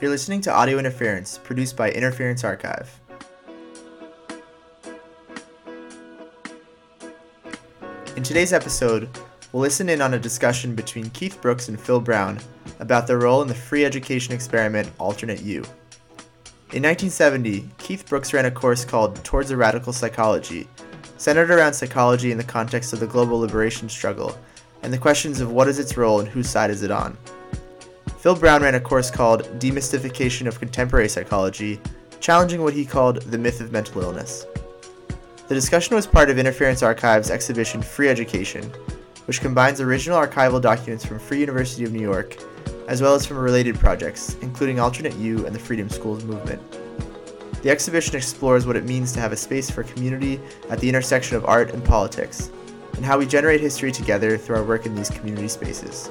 You're listening to Audio Interference, produced by Interference Archive. In today's episode, we'll listen in on a discussion between Keith Brooks and Phil Brown about their role in the free education experiment Alternate U. In 1970, Keith Brooks ran a course called Towards a Radical Psychology, centered around psychology in the context of the global liberation struggle and the questions of what is its role and whose side is it on. Phil Brown ran a course called Demystification of Contemporary Psychology, challenging what he called the myth of mental illness. The discussion was part of Interference Archive's exhibition Free Education, which combines original archival documents from Free University of New York, as well as from related projects, including Alternate U and the Freedom Schools movement. The exhibition explores what it means to have a space for community at the intersection of art and politics, and how we generate history together through our work in these community spaces.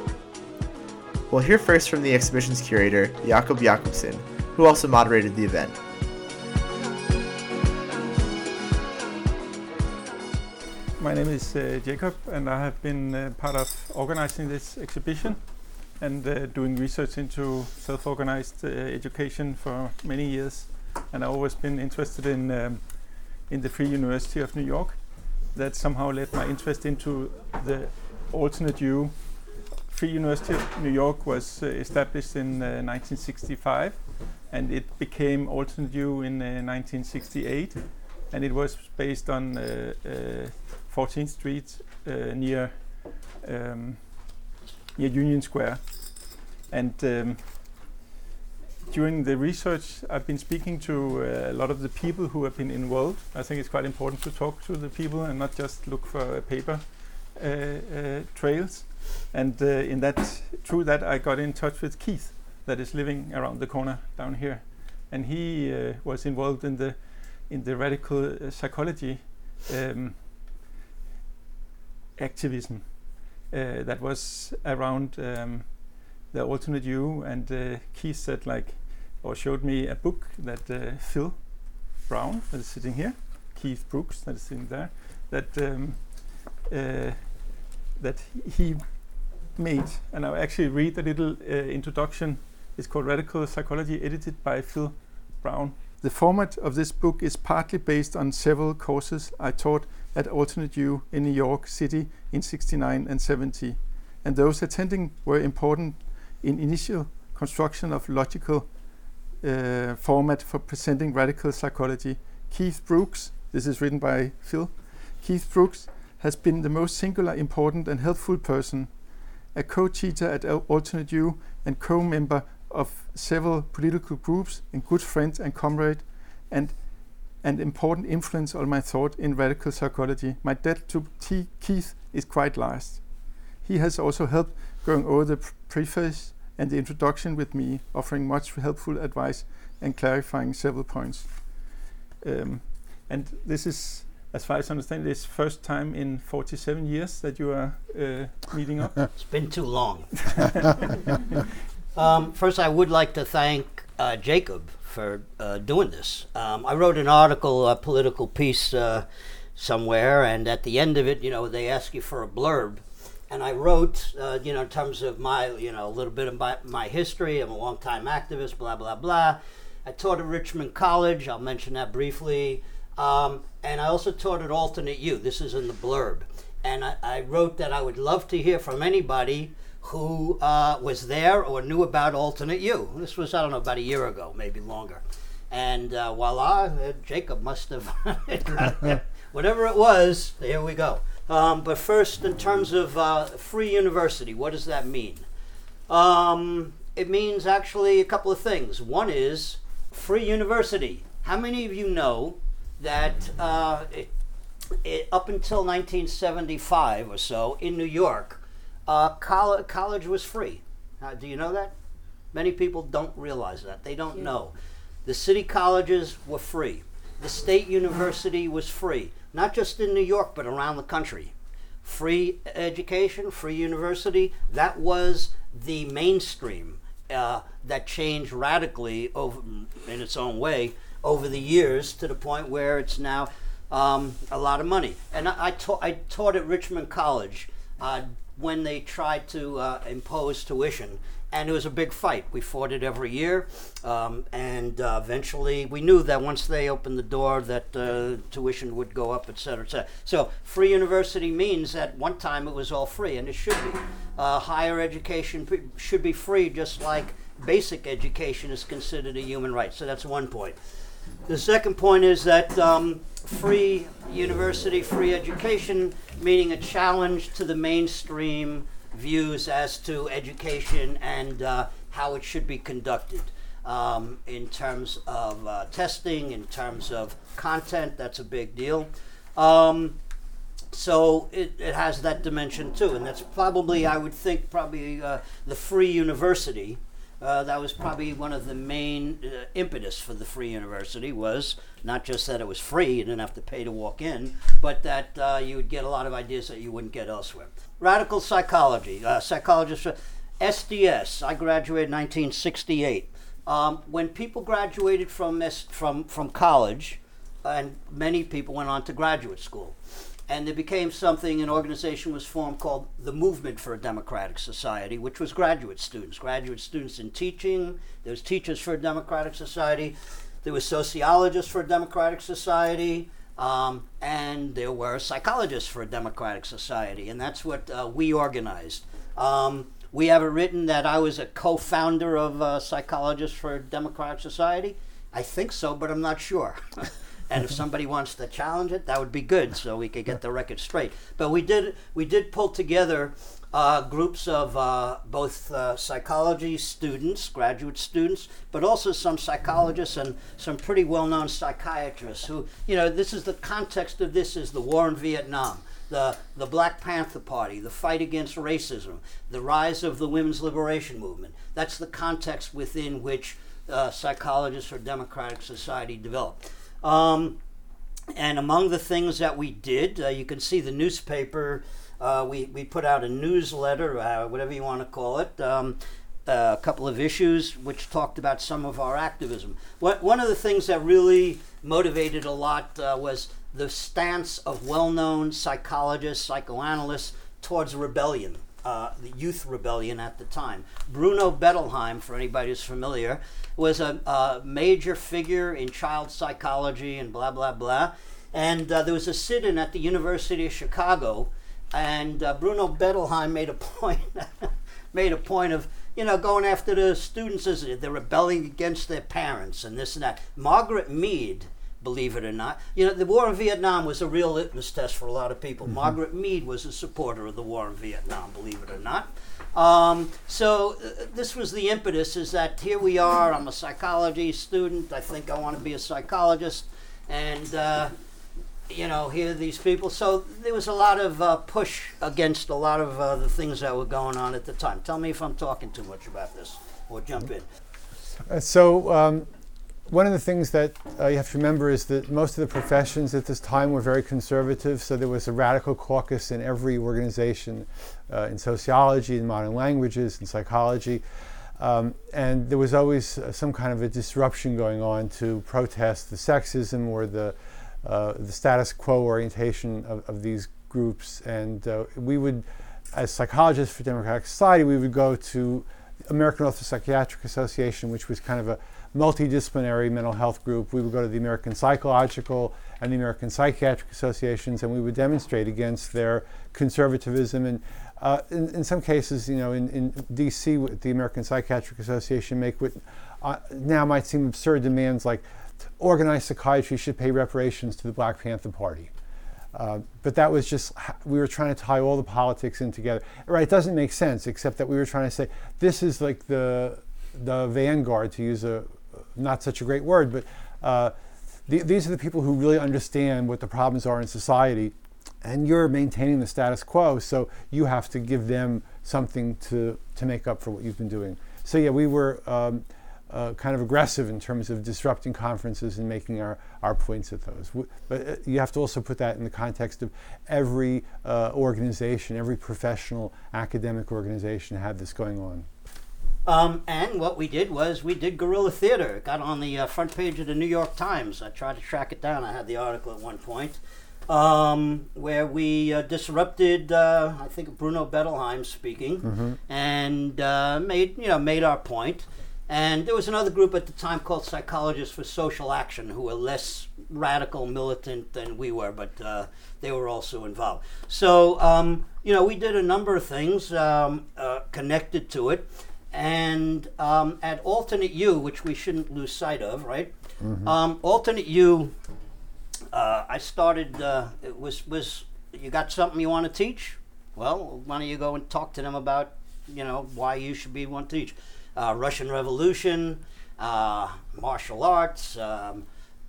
We'll hear first from the exhibition's curator, Jakob Jakobsen, who also moderated the event. My name is uh, Jacob, and I have been uh, part of organizing this exhibition and uh, doing research into self organized uh, education for many years. And I've always been interested in, um, in the Free University of New York. That somehow led my interest into the alternate U. Free University of New York was uh, established in 1965 and it became alternate U in 1968 and it was based on uh, uh, 14th Street uh, near um, near Union Square. And um, during the research, I've been speaking to uh, a lot of the people who have been involved. I think it's quite important to talk to the people and not just look for paper uh, uh, trails. And uh, in that, through that, I got in touch with Keith, that is living around the corner down here, and he uh, was involved in the in the radical uh, psychology um, activism uh, that was around um, the alternate U. And uh, Keith said, like, or showed me a book that Phil Brown, that is sitting here, Keith Brooks, that is sitting there, that um, uh, that he made. And I'll actually read a little uh, introduction. It's called Radical Psychology, edited by Phil Brown. The format of this book is partly based on several courses I taught at Alternate U in New York City in 69 and 70, and those attending were important in initial construction of logical uh, format for presenting radical psychology. Keith Brooks, this is written by Phil, Keith Brooks has been the most singular, important, and helpful person, a co-teacher at Alternate U and co-member of several political groups and good friend and comrade and an important influence on my thought in radical psychology. My debt to T. Keith is quite large. He has also helped going over the preface and the introduction with me, offering much helpful advice and clarifying several points. Um, and this is, as far as I understand, this first time in 47 years that you are uh, meeting up. it's been too long. Um, first, I would like to thank uh, Jacob for uh, doing this. Um, I wrote an article, a political piece uh, somewhere, and at the end of it, you know, they ask you for a blurb. And I wrote, uh, you know, in terms of my, you know, a little bit of my, my history. I'm a longtime activist, blah, blah, blah. I taught at Richmond College. I'll mention that briefly. Um, and I also taught at Alternate U. This is in the blurb. And I, I wrote that I would love to hear from anybody who uh, was there or knew about Alternate U. This was, I don't know, about a year ago, maybe longer. And uh, voila, uh, Jacob must have, whatever it was, here we go. Um, but first, in terms of uh, free university, what does that mean? Um, it means actually a couple of things. One is free university. How many of you know that uh, it, it, up until 1975 or so in New York, uh, college, college was free. Uh, do you know that? Many people don't realize that. They don't know. The city colleges were free. The state university was free, not just in New York, but around the country. Free education, free university, that was the mainstream uh, that changed radically over, in its own way over the years to the point where it's now um, a lot of money. And I, I, ta- I taught at Richmond College. Uh, when they tried to uh, impose tuition and it was a big fight. We fought it every year, um, and uh, eventually we knew that once they opened the door, that uh, tuition would go up, et cetera, et cetera. So free university means at one time it was all free, and it should be. Uh, higher education should be free, just like basic education is considered a human right. So that's one point. The second point is that um, free university, free education, meaning a challenge to the mainstream views as to education and uh, how it should be conducted. Um, in terms of uh, testing, in terms of content, that's a big deal. Um, so it, it has that dimension too, and that's probably, I would think, probably uh, the free university. Uh, that was probably one of the main uh, impetus for the free university was not just that it was free, you didn't have to pay to walk in, but that uh, you would get a lot of ideas that you wouldn't get elsewhere. Radical psychology, uh, psychologist, SDS. I graduated in 1968. Um, when people graduated from from from college, and many people went on to graduate school, and there became something. An organization was formed called the Movement for a Democratic Society, which was graduate students, graduate students in teaching. There was teachers for a democratic society. There was sociologists for a democratic society. Um, and there were psychologists for a democratic society, and that's what uh, we organized. Um, we have it written that I was a co-founder of uh, Psychologists for a Democratic Society. I think so, but I'm not sure. and if somebody wants to challenge it, that would be good, so we could get the record straight. But we did we did pull together uh, groups of uh, both uh, psychology students, graduate students, but also some psychologists and some pretty well-known psychiatrists who, you know, this is the context of this is the war in Vietnam, the, the Black Panther Party, the fight against racism, the rise of the women's liberation movement. That's the context within which uh, psychologists or democratic society developed. Um, and among the things that we did, uh, you can see the newspaper uh, we, we put out a newsletter, uh, whatever you want to call it, um, uh, a couple of issues which talked about some of our activism. What, one of the things that really motivated a lot uh, was the stance of well known psychologists, psychoanalysts towards rebellion. Uh, the youth rebellion at the time. Bruno Bettelheim, for anybody who's familiar, was a, a major figure in child psychology and blah, blah, blah. And uh, there was a sit in at the University of Chicago and uh, Bruno Bettelheim made a point made a point of you know going after the students as they're rebelling against their parents and this and that. Margaret Mead, believe it or not, you know the war in Vietnam was a real litmus test for a lot of people. Mm-hmm. Margaret Mead was a supporter of the war in Vietnam, believe it or not. Um, so uh, this was the impetus: is that here we are. I'm a psychology student. I think I want to be a psychologist, and uh, you know, hear these people. So there was a lot of uh, push against a lot of uh, the things that were going on at the time. Tell me if I'm talking too much about this, or jump in. Uh, so um, one of the things that uh, you have to remember is that most of the professions at this time were very conservative. So there was a radical caucus in every organization, uh, in sociology, in modern languages, in psychology. Um, and there was always uh, some kind of a disruption going on to protest the sexism or the uh, the status quo orientation of, of these groups. And uh, we would, as psychologists for Democratic Society, we would go to American Orthopsychiatric Association, which was kind of a multidisciplinary mental health group. We would go to the American Psychological and the American Psychiatric Associations, and we would demonstrate against their conservatism. And uh, in, in, some cases, you know, in, in D.C., the American Psychiatric Association make what uh, now might seem absurd demands like organized psychiatry should pay reparations to the Black Panther Party. Uh, but that was just, we were trying to tie all the politics in together. Right, it doesn't make sense, except that we were trying to say this is like the, the vanguard, to use a not such a great word, but uh, the, these are the people who really understand what the problems are in society. And you're maintaining the status quo, so you have to give them something to, to make up for what you've been doing. So, yeah, we were. Um, uh, kind of aggressive in terms of disrupting conferences and making our, our points at those. But uh, you have to also put that in the context of every uh, organization, every professional academic organization had this going on. Um, and what we did was we did guerrilla theater. It got on the uh, front page of the New York Times. I tried to track it down. I had the article at one point um, where we uh, disrupted. Uh, I think Bruno Bettelheim speaking, and uh, made you know made our point. And there was another group at the time called Psychologists for Social Action, who were less radical, militant than we were, but uh, they were also involved. So, um, you know, we did a number of things um, uh, connected to it. And um, at Alternate U, which we shouldn't lose sight of, right? Um, Alternate U, uh, I started, uh, it was, was, you got something you want to teach? Well, why don't you go and talk to them about, you know, why you should be one to teach? Uh, Russian Revolution, uh, martial arts, um,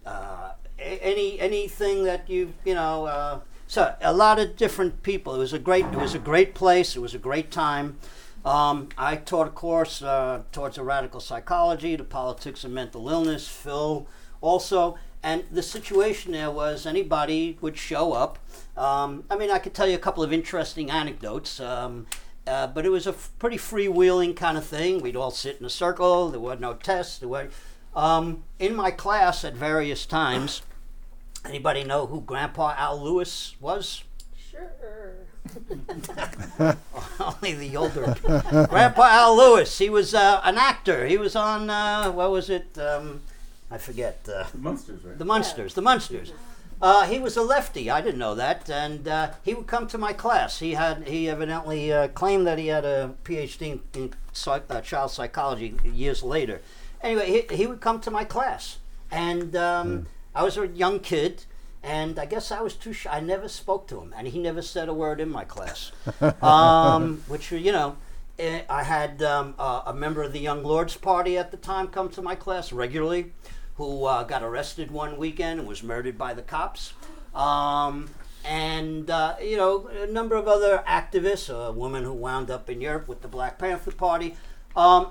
uh, a- any anything that you you know. Uh, so a lot of different people. It was a great it was a great place. It was a great time. Um, I taught a course uh, towards a radical psychology, the politics of mental illness. Phil also, and the situation there was anybody would show up. Um, I mean, I could tell you a couple of interesting anecdotes. Um, uh, but it was a f- pretty freewheeling kind of thing. We'd all sit in a circle. There were no tests. There were, um, in my class at various times. Anybody know who Grandpa Al Lewis was? Sure. Only the older. Grandpa Al Lewis. He was uh, an actor. He was on uh, what was it? Um, I forget. Uh, Monsters, right? the Munsters. The Munsters. Uh, he was a lefty. I didn't know that, and uh, he would come to my class. He had he evidently uh, claimed that he had a PhD in, in psych, uh, child psychology years later. Anyway, he, he would come to my class, and um, I was a young kid, and I guess I was too shy. I never spoke to him, and he never said a word in my class, um, which you know. eh, I had um, a, a member of the Young Lords Party at the time come to my class regularly who uh, got arrested one weekend and was murdered by the cops. Um, and, uh, you know, a number of other activists, a woman who wound up in Europe with the Black Panther Party. Um,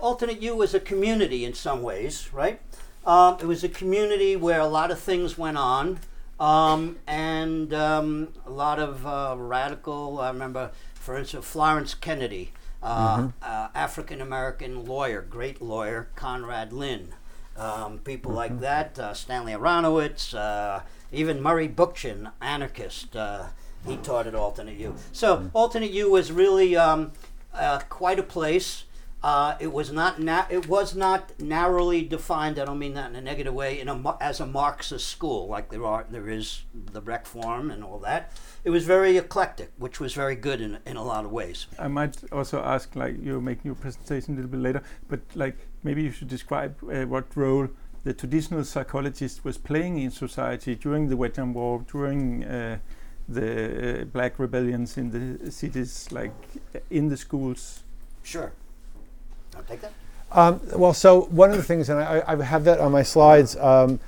Alternate U was a community in some ways, right? Um, it was a community where a lot of things went on. Um, and um, a lot of uh, radical, I remember, for instance, Florence Kennedy, uh, uh, African American lawyer, great lawyer, Conrad Lynn um, people like that, uh, Stanley Aronowitz, uh, even Murray Bookchin, anarchist. Uh, he taught at Alternate U. So Alternate U was really um, uh, quite a place. Uh, it was not na- it was not narrowly defined. I don't mean that in a negative way. In a as a Marxist school, like there are there is the rec form and all that. It was very eclectic, which was very good in in a lot of ways. I might also ask, like, you're making your presentation a little bit later, but like maybe you should describe uh, what role the traditional psychologist was playing in society during the Vietnam War, during uh, the uh, black rebellions in the cities, like in the schools. Sure. Um, well, so one of the things, and I, I have that on my slides, um,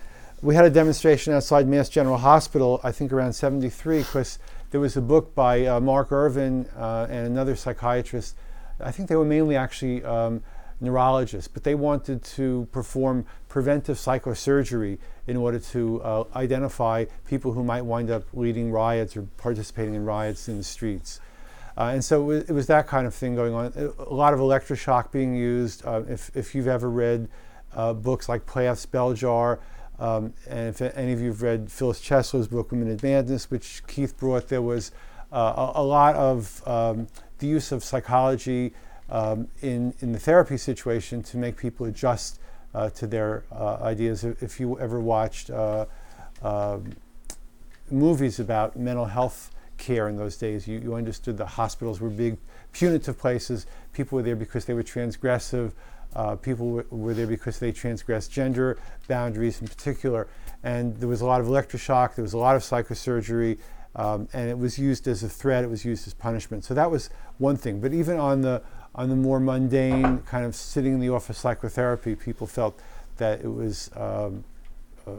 we had a demonstration outside Mass General Hospital, I think around 73, because there was a book by uh, Mark Ervin uh, and another psychiatrist. I think they were mainly actually um, neurologists, but they wanted to perform preventive psychosurgery in order to uh, identify people who might wind up leading riots or participating in riots in the streets. Uh, and so it was, that kind of thing going on. A a lot of electroshock being used. Uh, if, if you've ever read uh, books like Plath's Bell Jar, um, and if any of you have read Phyllis Chesler's book Women in Madness, which Keith brought, there was uh, a, a lot of um, the use of psychology um, in, in the therapy situation to make people adjust uh, to their uh, ideas. If you ever watched uh, um, movies about mental health care in those days. You, you understood the hospitals were big, punitive places. People were there because they were transgressive. Uh, people were, were there because they transgressed gender boundaries in particular. And there was a lot of electroshock, there was a lot of psychosurgery, um, and it was used as a threat, it was used as punishment. So that was one thing. But even on the, on the more mundane, kind of sitting in the office psychotherapy, people felt that it was, um, uh,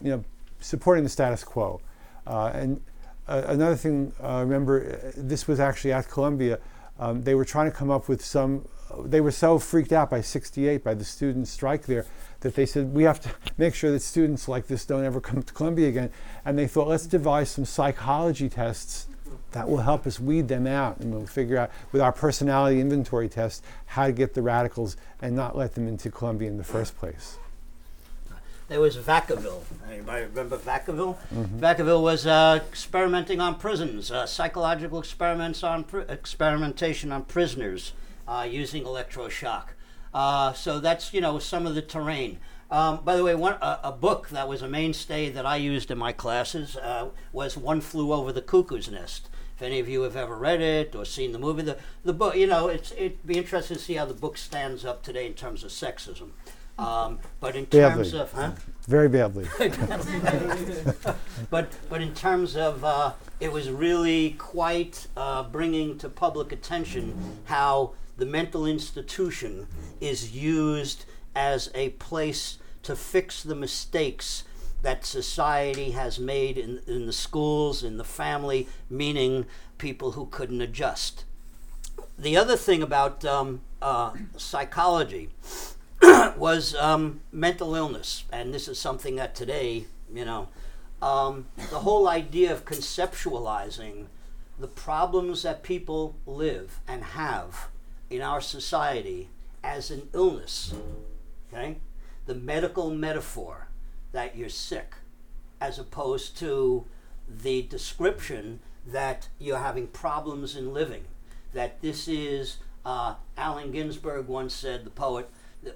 you know, supporting the status quo. Uh, and another thing, I remember, uh, this was actually at Columbia. Um, they were trying to come up with some. They were so freaked out by '68 by the student strike there that they said we have to make sure that students like this don't ever come to Columbia again. And they thought let's devise some psychology tests that will help us weed them out and we'll figure out with our personality inventory test how to get the radicals and not let them into Columbia in the first place. There was Vacaville. Anybody remember Vacaville? Mm-hmm. Vacaville was uh, experimenting on prisons, uh, psychological experiments on pr- experimentation on prisoners uh, using electroshock. Uh, so that's you know some of the terrain. Um, by the way, one, a, a, book that was a mainstay that I used in my classes uh, was One Flew Over the Cuckoo's Nest. If any of you have ever read it or seen the movie, the, the book, you know, it's, it'd be interesting to see how the book stands up today in terms of sexism. Um, but in badly. terms of, huh? Very badly. but but in terms of, uh, it was really quite uh, bringing to public attention how the mental institution is used as a place to fix the mistakes that society has made in, in the schools, in the family, meaning people who couldn't adjust. The other thing about um, uh, psychology was um, mental illness, and this is something that today, you know, um, the whole idea of conceptualizing the problems that people live and have in our society as an illness, okay? The medical metaphor that you're sick, as opposed to the description that you're having problems in living. That this is, uh, Allen Ginsberg once said, the poet,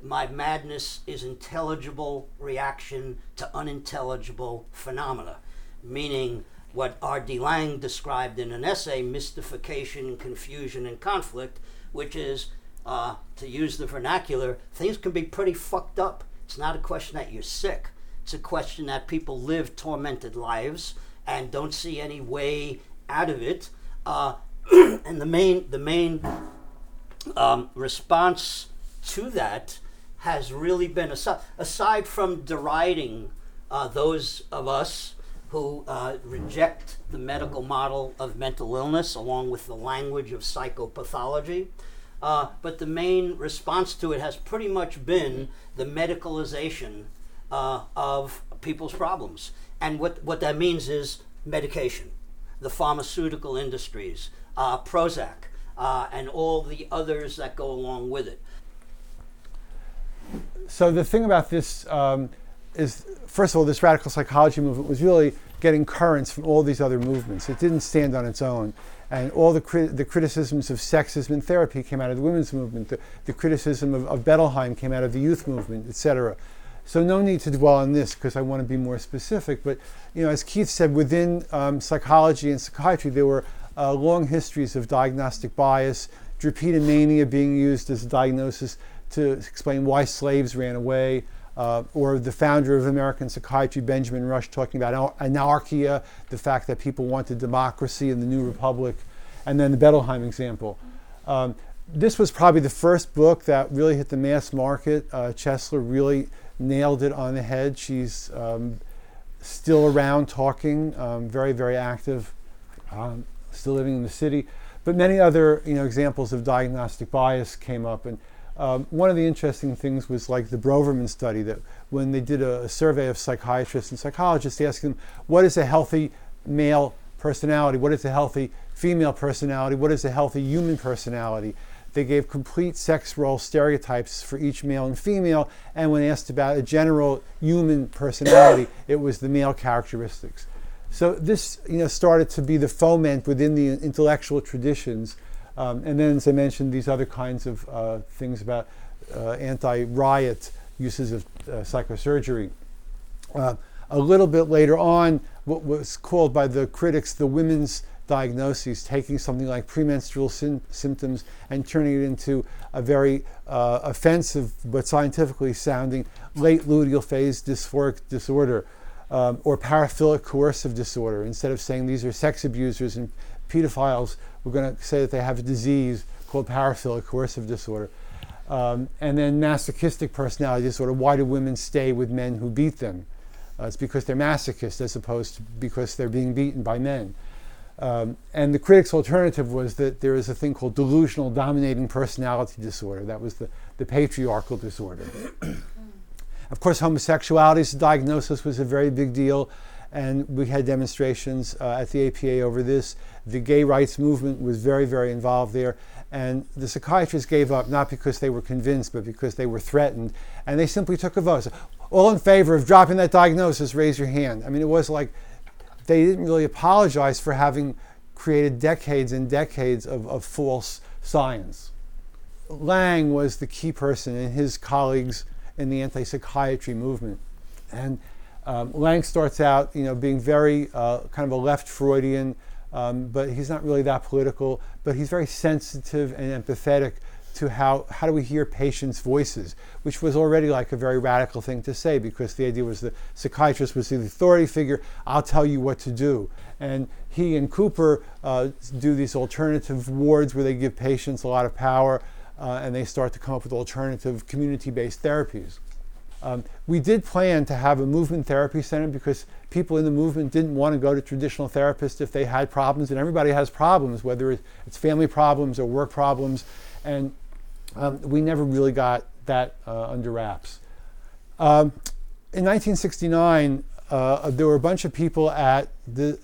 my madness is intelligible reaction to unintelligible phenomena, meaning what R.D. Laing described in an essay, mystification, confusion, and conflict, which is, uh, to use the vernacular, things can be pretty fucked up. It's not a question that you're sick. It's a question that people live tormented lives and don't see any way out of it. Uh, and the main, the main um, response to that has really been aside, from deriding uh, those of us who uh, reject the medical model of mental illness along with the language of psychopathology. Uh, but the main response to it has pretty much been the medicalization uh, of people's problems. And what, what that means is medication, the pharmaceutical industries, uh, Prozac, uh, and all the others that go along with it. So the thing about this um, is, first of all, this radical psychology movement was really getting currents from all these other movements. It didn't stand on its own. And all the, cri- the criticisms of sexism in therapy came out of the women's movement. The, the criticism of, of Bettelheim came out of the youth movement, etc. So no need to dwell on this because I want to be more specific. But you know, as Keith said, within um, psychology and psychiatry, there were uh, long histories of diagnostic bias, drapetomania being used as a diagnosis to explain why slaves ran away. Uh, or the founder of American psychiatry, Benjamin Rush, talking about anarchia, the fact that people wanted democracy in the new republic, and then the Bettelheim example. Um, this was probably the first book that really hit the mass market. Uh, Chesler really nailed it on the head. She's um, still around talking, um, very, very active, um, still living in the city. But many other you know, examples of diagnostic bias came up. And um, one of the interesting things was like the Broverman study that when they did a, a survey of psychiatrists and psychologists, they asked them, what is a healthy male personality? What is a healthy female personality? What is a healthy human personality? They gave complete sex role stereotypes for each male and female, and when asked about a general human personality, it was the male characteristics. So this, you know, started to be the foment within the intellectual traditions, um, and then, as I mentioned, these other kinds of uh, things about uh, anti-riot uses of uh, psychosurgery. Uh, a little bit later on, what was called by the critics the women's diagnoses, taking something like premenstrual sim- symptoms and turning it into a very uh, offensive but scientifically sounding late luteal phase dysphoric disorder um, or paraphilic coercive disorder. Instead of saying these are sex abusers and pedophiles, we're going to say that they have a disease called paraphilic coercive disorder. Um, and then masochistic personality disorder. Why do women stay with men who beat them? Uh, it's because they're masochists as opposed to because they're being beaten by men. Um, and the critics' alternative was that there is a thing called delusional dominating personality disorder. That was the, the patriarchal disorder. of course, homosexuality as a diagnosis was a very big deal. and we had demonstrations uh, at the APA over this. The gay rights movement was very, very involved there. And the psychiatrists gave up not because they were convinced, but because they were threatened. And they simply took a vote. All in favor of dropping that diagnosis, raise your hand. I mean, it was like they didn't really apologize for having created decades and decades of, of false science. Laing was the key person and his colleagues in the anti-psychiatry movement. And um, Laing starts out, you know, being very uh, kind of a left Freudian, um, but he's not really that political. But he's very sensitive and empathetic to how how do we hear patients' voices, which was already like a very radical thing to say because the idea was the psychiatrist was the authority figure. I'll tell you what to do. And he and Cooper uh, do these alternative wards where they give patients a lot of power uh, and they start to come up with alternative community-based therapies. Um, we did plan to have a movement therapy center because people in the movement didn't want to go to traditional therapists if they had problems, and everybody has problems, whether it's family problems or work problems, and um, we never really got that uh, under wraps. Um, in 1969, uh, there were a bunch of people at the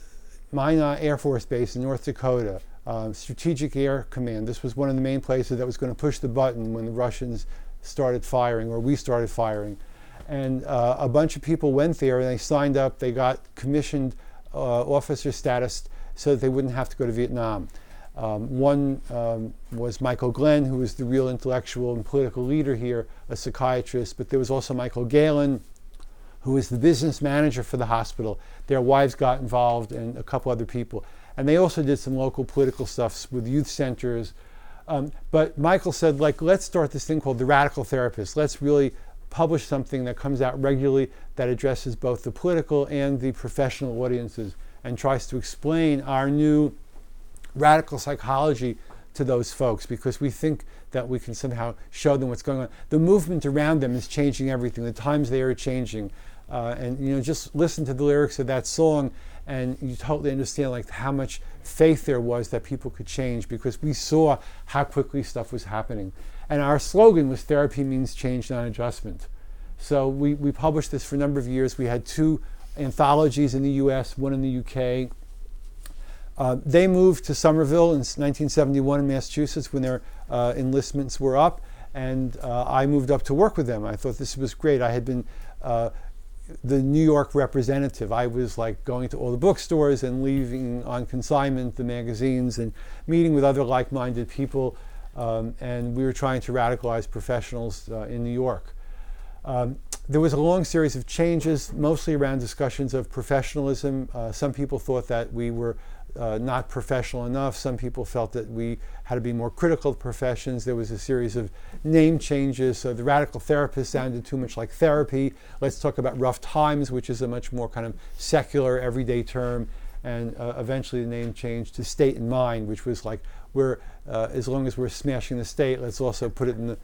Minot Air Force Base in North Dakota, um, Strategic Air Command. This was one of the main places that was going to push the button when the Russians started firing, or we started firing. And uh, a bunch of people went there and they signed up, they got commissioned uh, officer status so that they wouldn't have to go to Vietnam. Um, one um, was Michael Glenn, who was the real intellectual and political leader here, a psychiatrist, but there was also Michael Galen, who was the business manager for the hospital. Their wives got involved and a couple other people. And they also did some local political stuff with youth centers. Um, but Michael said, like, let's start this thing called the Radical Therapist. Let's really publish something that comes out regularly that addresses both the political and the professional audiences and tries to explain our new radical psychology to those folks because we think that we can somehow show them what's going on. The movement around them is changing everything. The times they are changing. Uh, and you know, just listen to the lyrics of that song, and you totally understand like how much faith there was that people could change because we saw how quickly stuff was happening. And our slogan was therapy means change, not adjustment. So we, we published this for a number of years. We had two anthologies in the US, one in the UK. Uh, they moved to Somerville in 1971 in Massachusetts when their uh, enlistments were up, and uh, I moved up to work with them. I thought this was great. I had been uh, the New York representative. I was like going to all the bookstores and leaving on consignment the magazines and meeting with other like minded people. Um, and we were trying to radicalize professionals uh, in New York. Um, there was a long series of changes, mostly around discussions of professionalism. Uh, some people thought that we were uh, not professional enough. Some people felt that we had to be more critical of professions. There was a series of name changes. So the radical therapist sounded too much like therapy. Let's talk about rough times, which is a much more kind of secular, everyday term. And uh, eventually the name changed to state and mind, which was like, we're, uh, as long as we're smashing the state, let's also put it in the,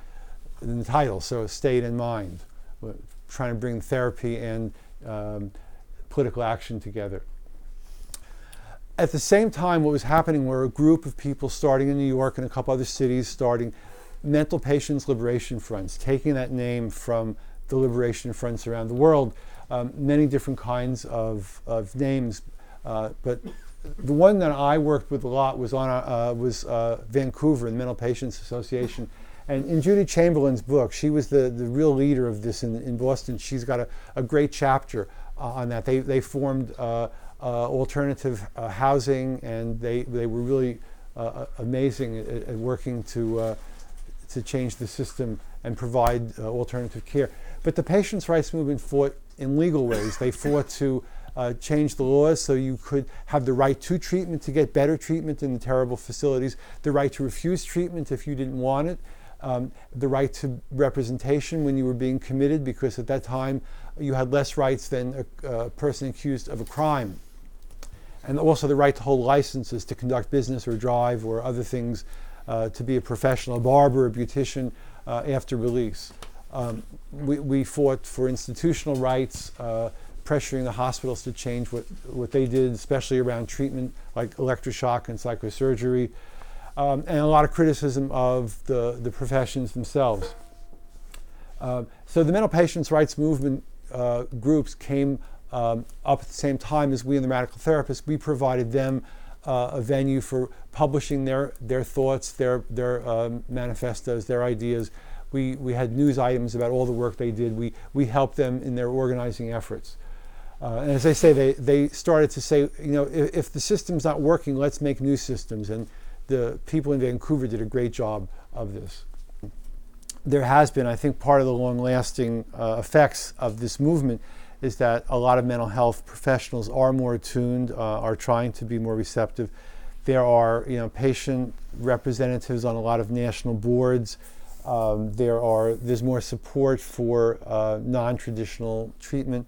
in the title. So state and mind, we're trying to bring therapy and um, political action together at the same time, what was happening were a group of people starting in New York and a couple other cities starting mental patients liberation fronts, taking that name from the liberation fronts around the world, um, many different kinds of, of names. Uh, but the one that I worked with a lot was on uh, was uh, Vancouver, the Mental Patients Association. And in Judi Chamberlin's book, she was the, the real leader of this in, in Boston. She's got a, a great chapter on that. They, they formed uh, uh, alternative uh, housing, and they, they were really uh, amazing at, at, working to, to change the system and provide alternative care. But the patients' rights movement fought in legal ways. They fought to uh, change the laws so you could have the right to treatment to get better treatment in the terrible facilities, the right to refuse treatment if you didn't want it, um, the right to representation when you were being committed, because at that time you had less rights than a, a person accused of a crime and also the right to hold licenses to conduct business or drive or other things, uh, to be a professional, a barber, a beautician uh, after release. Um, we, we, fought for institutional rights, uh, pressuring the hospitals to change what, what they did, especially around treatment like electroshock and psychosurgery, um, and a lot of criticism of the, the professions themselves. Um, so the mental patients' rights movement uh, groups came um, up at the same time as we and the radical therapists, we provided them uh, a venue for publishing their, their thoughts, their, their um, manifestos, their ideas. We, we had news items about all the work they did. We, we helped them in their organizing efforts. Uh, and as I say, they, they started to say, you know, if, if, the system's not working, let's make new systems. And the people in Vancouver did a great job of this. There has been, I think, part of the long lasting uh, effects of this movement is that a lot of mental health professionals are more attuned, uh, are trying to be more receptive. There are, you know, patient representatives on a lot of national boards. Um, there are, there's more support for uh, non-traditional treatment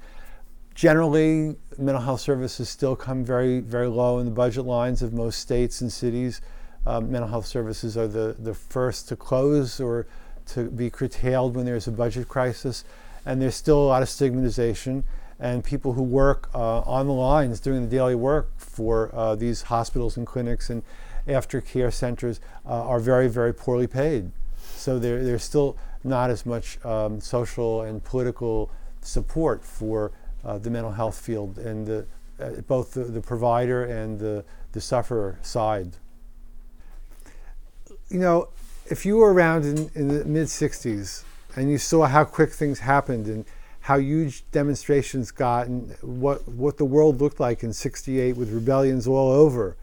generally, mental health services still come very, very low in the budget lines of most states and cities. Um, mental health services are the, the first to close or to be curtailed when there's a budget crisis. And there's still a lot of stigmatization. And people who work uh, on the lines doing the daily work for uh, these hospitals and clinics and aftercare centers uh, are very, very poorly paid. So there, there's still not as much um, social and political support for uh, the mental health field and the, uh, both the, the provider and the, the sufferer side. You know, if you were around in, in the mid 60s and you saw how quick things happened and how huge demonstrations got and what, what the world looked like in 68 with rebellions all over,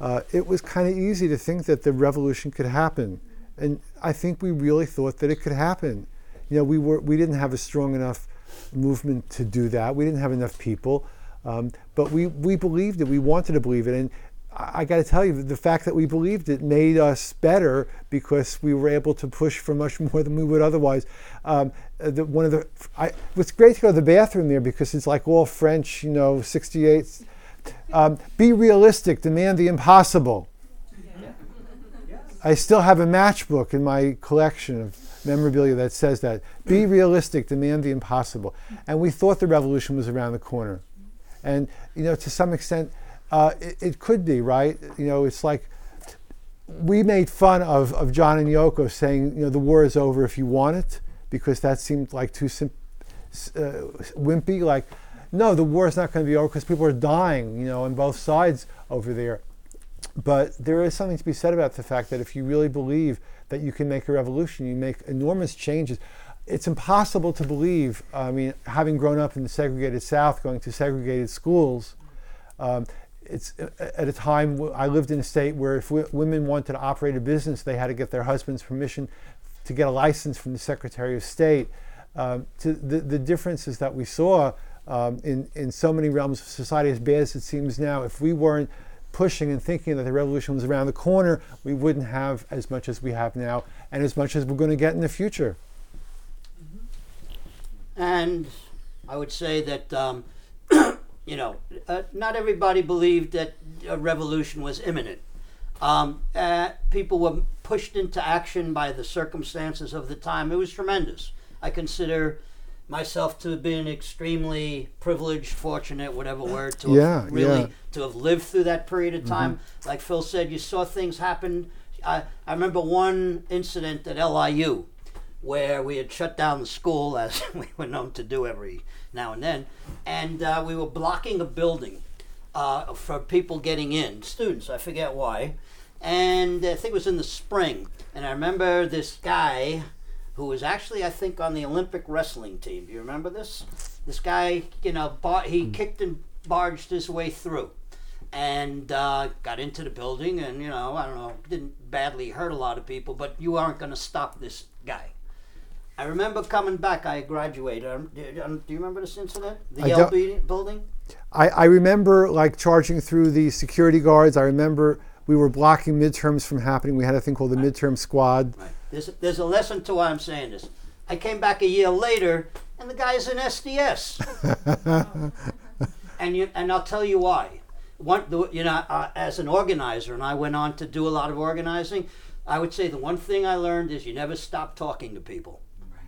uh, it was kind of easy to think that the revolution could happen. And I think we really thought that it could happen. You know, we, were, we didn't have a strong enough movement to do that. We didn't have enough people, um, but we, we believed it. We wanted to believe it. And I, got to tell you, the fact that we believed it made us better because we were able to push for much more than we would otherwise. Um, the, one of the, I, it's great to go to the bathroom there because it's like all French, you know, 68. Um, be realistic, demand the impossible. I still have a matchbook in my collection of memorabilia that says that. Be realistic, demand the impossible. And we thought the revolution was around the corner. And, you know, to some extent, uh, it, it, could be, right? You know, it's like we made fun of, of John and Yoko saying, you know, the war is over if you want it, because that seemed like too sim- uh, wimpy. Like, no, the war is not going to be over because people are dying, you know, on both sides over there. But there is something to be said about the fact that if you really believe that you can make a revolution, you make enormous changes. It's impossible to believe. I mean, having grown up in the segregated South, going to segregated schools, um, it's at a time I lived in a state where if women wanted to operate a business, they had to get their husband's permission to get a license from the Secretary of State. Um, to the, the differences that we saw um, in, in so many realms of society, as bad as it seems now, if we weren't pushing and thinking that the revolution was around the corner, we wouldn't have as much as we have now and as much as we're going to get in the future. And I would say that, um, you know, uh, not everybody believed that a revolution was imminent. Um, uh, people were pushed into action by the circumstances of the time. It was tremendous. I consider myself to have been extremely privileged, fortunate, whatever word, to yeah, have really yeah. to have lived through that period of time. Mm-hmm. Like Phil said, you saw things happen. I, I remember one incident at LIU where we had shut down the school, as we were known to do every now and then, and uh, we were blocking a building uh, for people getting in, students, I forget why. And I think it was in the spring. And I remember this guy who was actually, I think, on the Olympic wrestling team. Do you remember this? This guy, you know, bar- he mm. kicked and barged his way through and uh, got into the building and, you know, I don't know, didn't badly hurt a lot of people, but you aren't going to stop this guy. I remember coming back. I graduated. Um, do, um, do, you remember this incident? The LB building? I, I remember like charging through the security guards. I remember we were blocking midterms from happening. We had a thing called the right. midterm squad. Right. There's, there's a lesson to why I'm saying this. I came back a year later, and the guy's in SDS. and you, and I'll tell you why. One, the, you know, uh, as an organizer, and I went on to do a lot of organizing. I would say the one thing I learned is you never stop talking to people.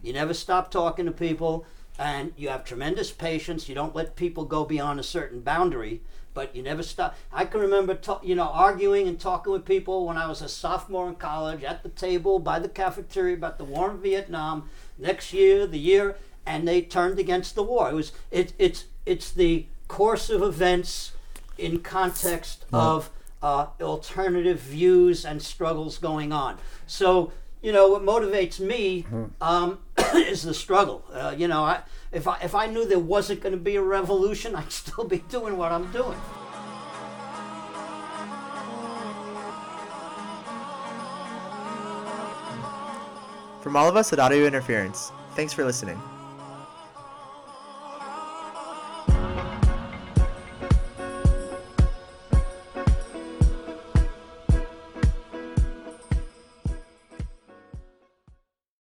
You never stop talking to people, and you have tremendous patience. You don't let people go beyond a certain boundary but you never stop. I can remember, ta- you know, arguing and talking with people when I was a sophomore in college at the table by the cafeteria about the war in Vietnam. Next year, the year, and they turned against the war. It was it, it's it's the course of events in context of uh, alternative views and struggles going on. So, you know, what motivates me um, is the struggle. Uh, you know, I, if I if I knew there wasn't going to be a revolution, I'd still be doing what I'm doing. From all of us at Audio Interference, thanks for listening.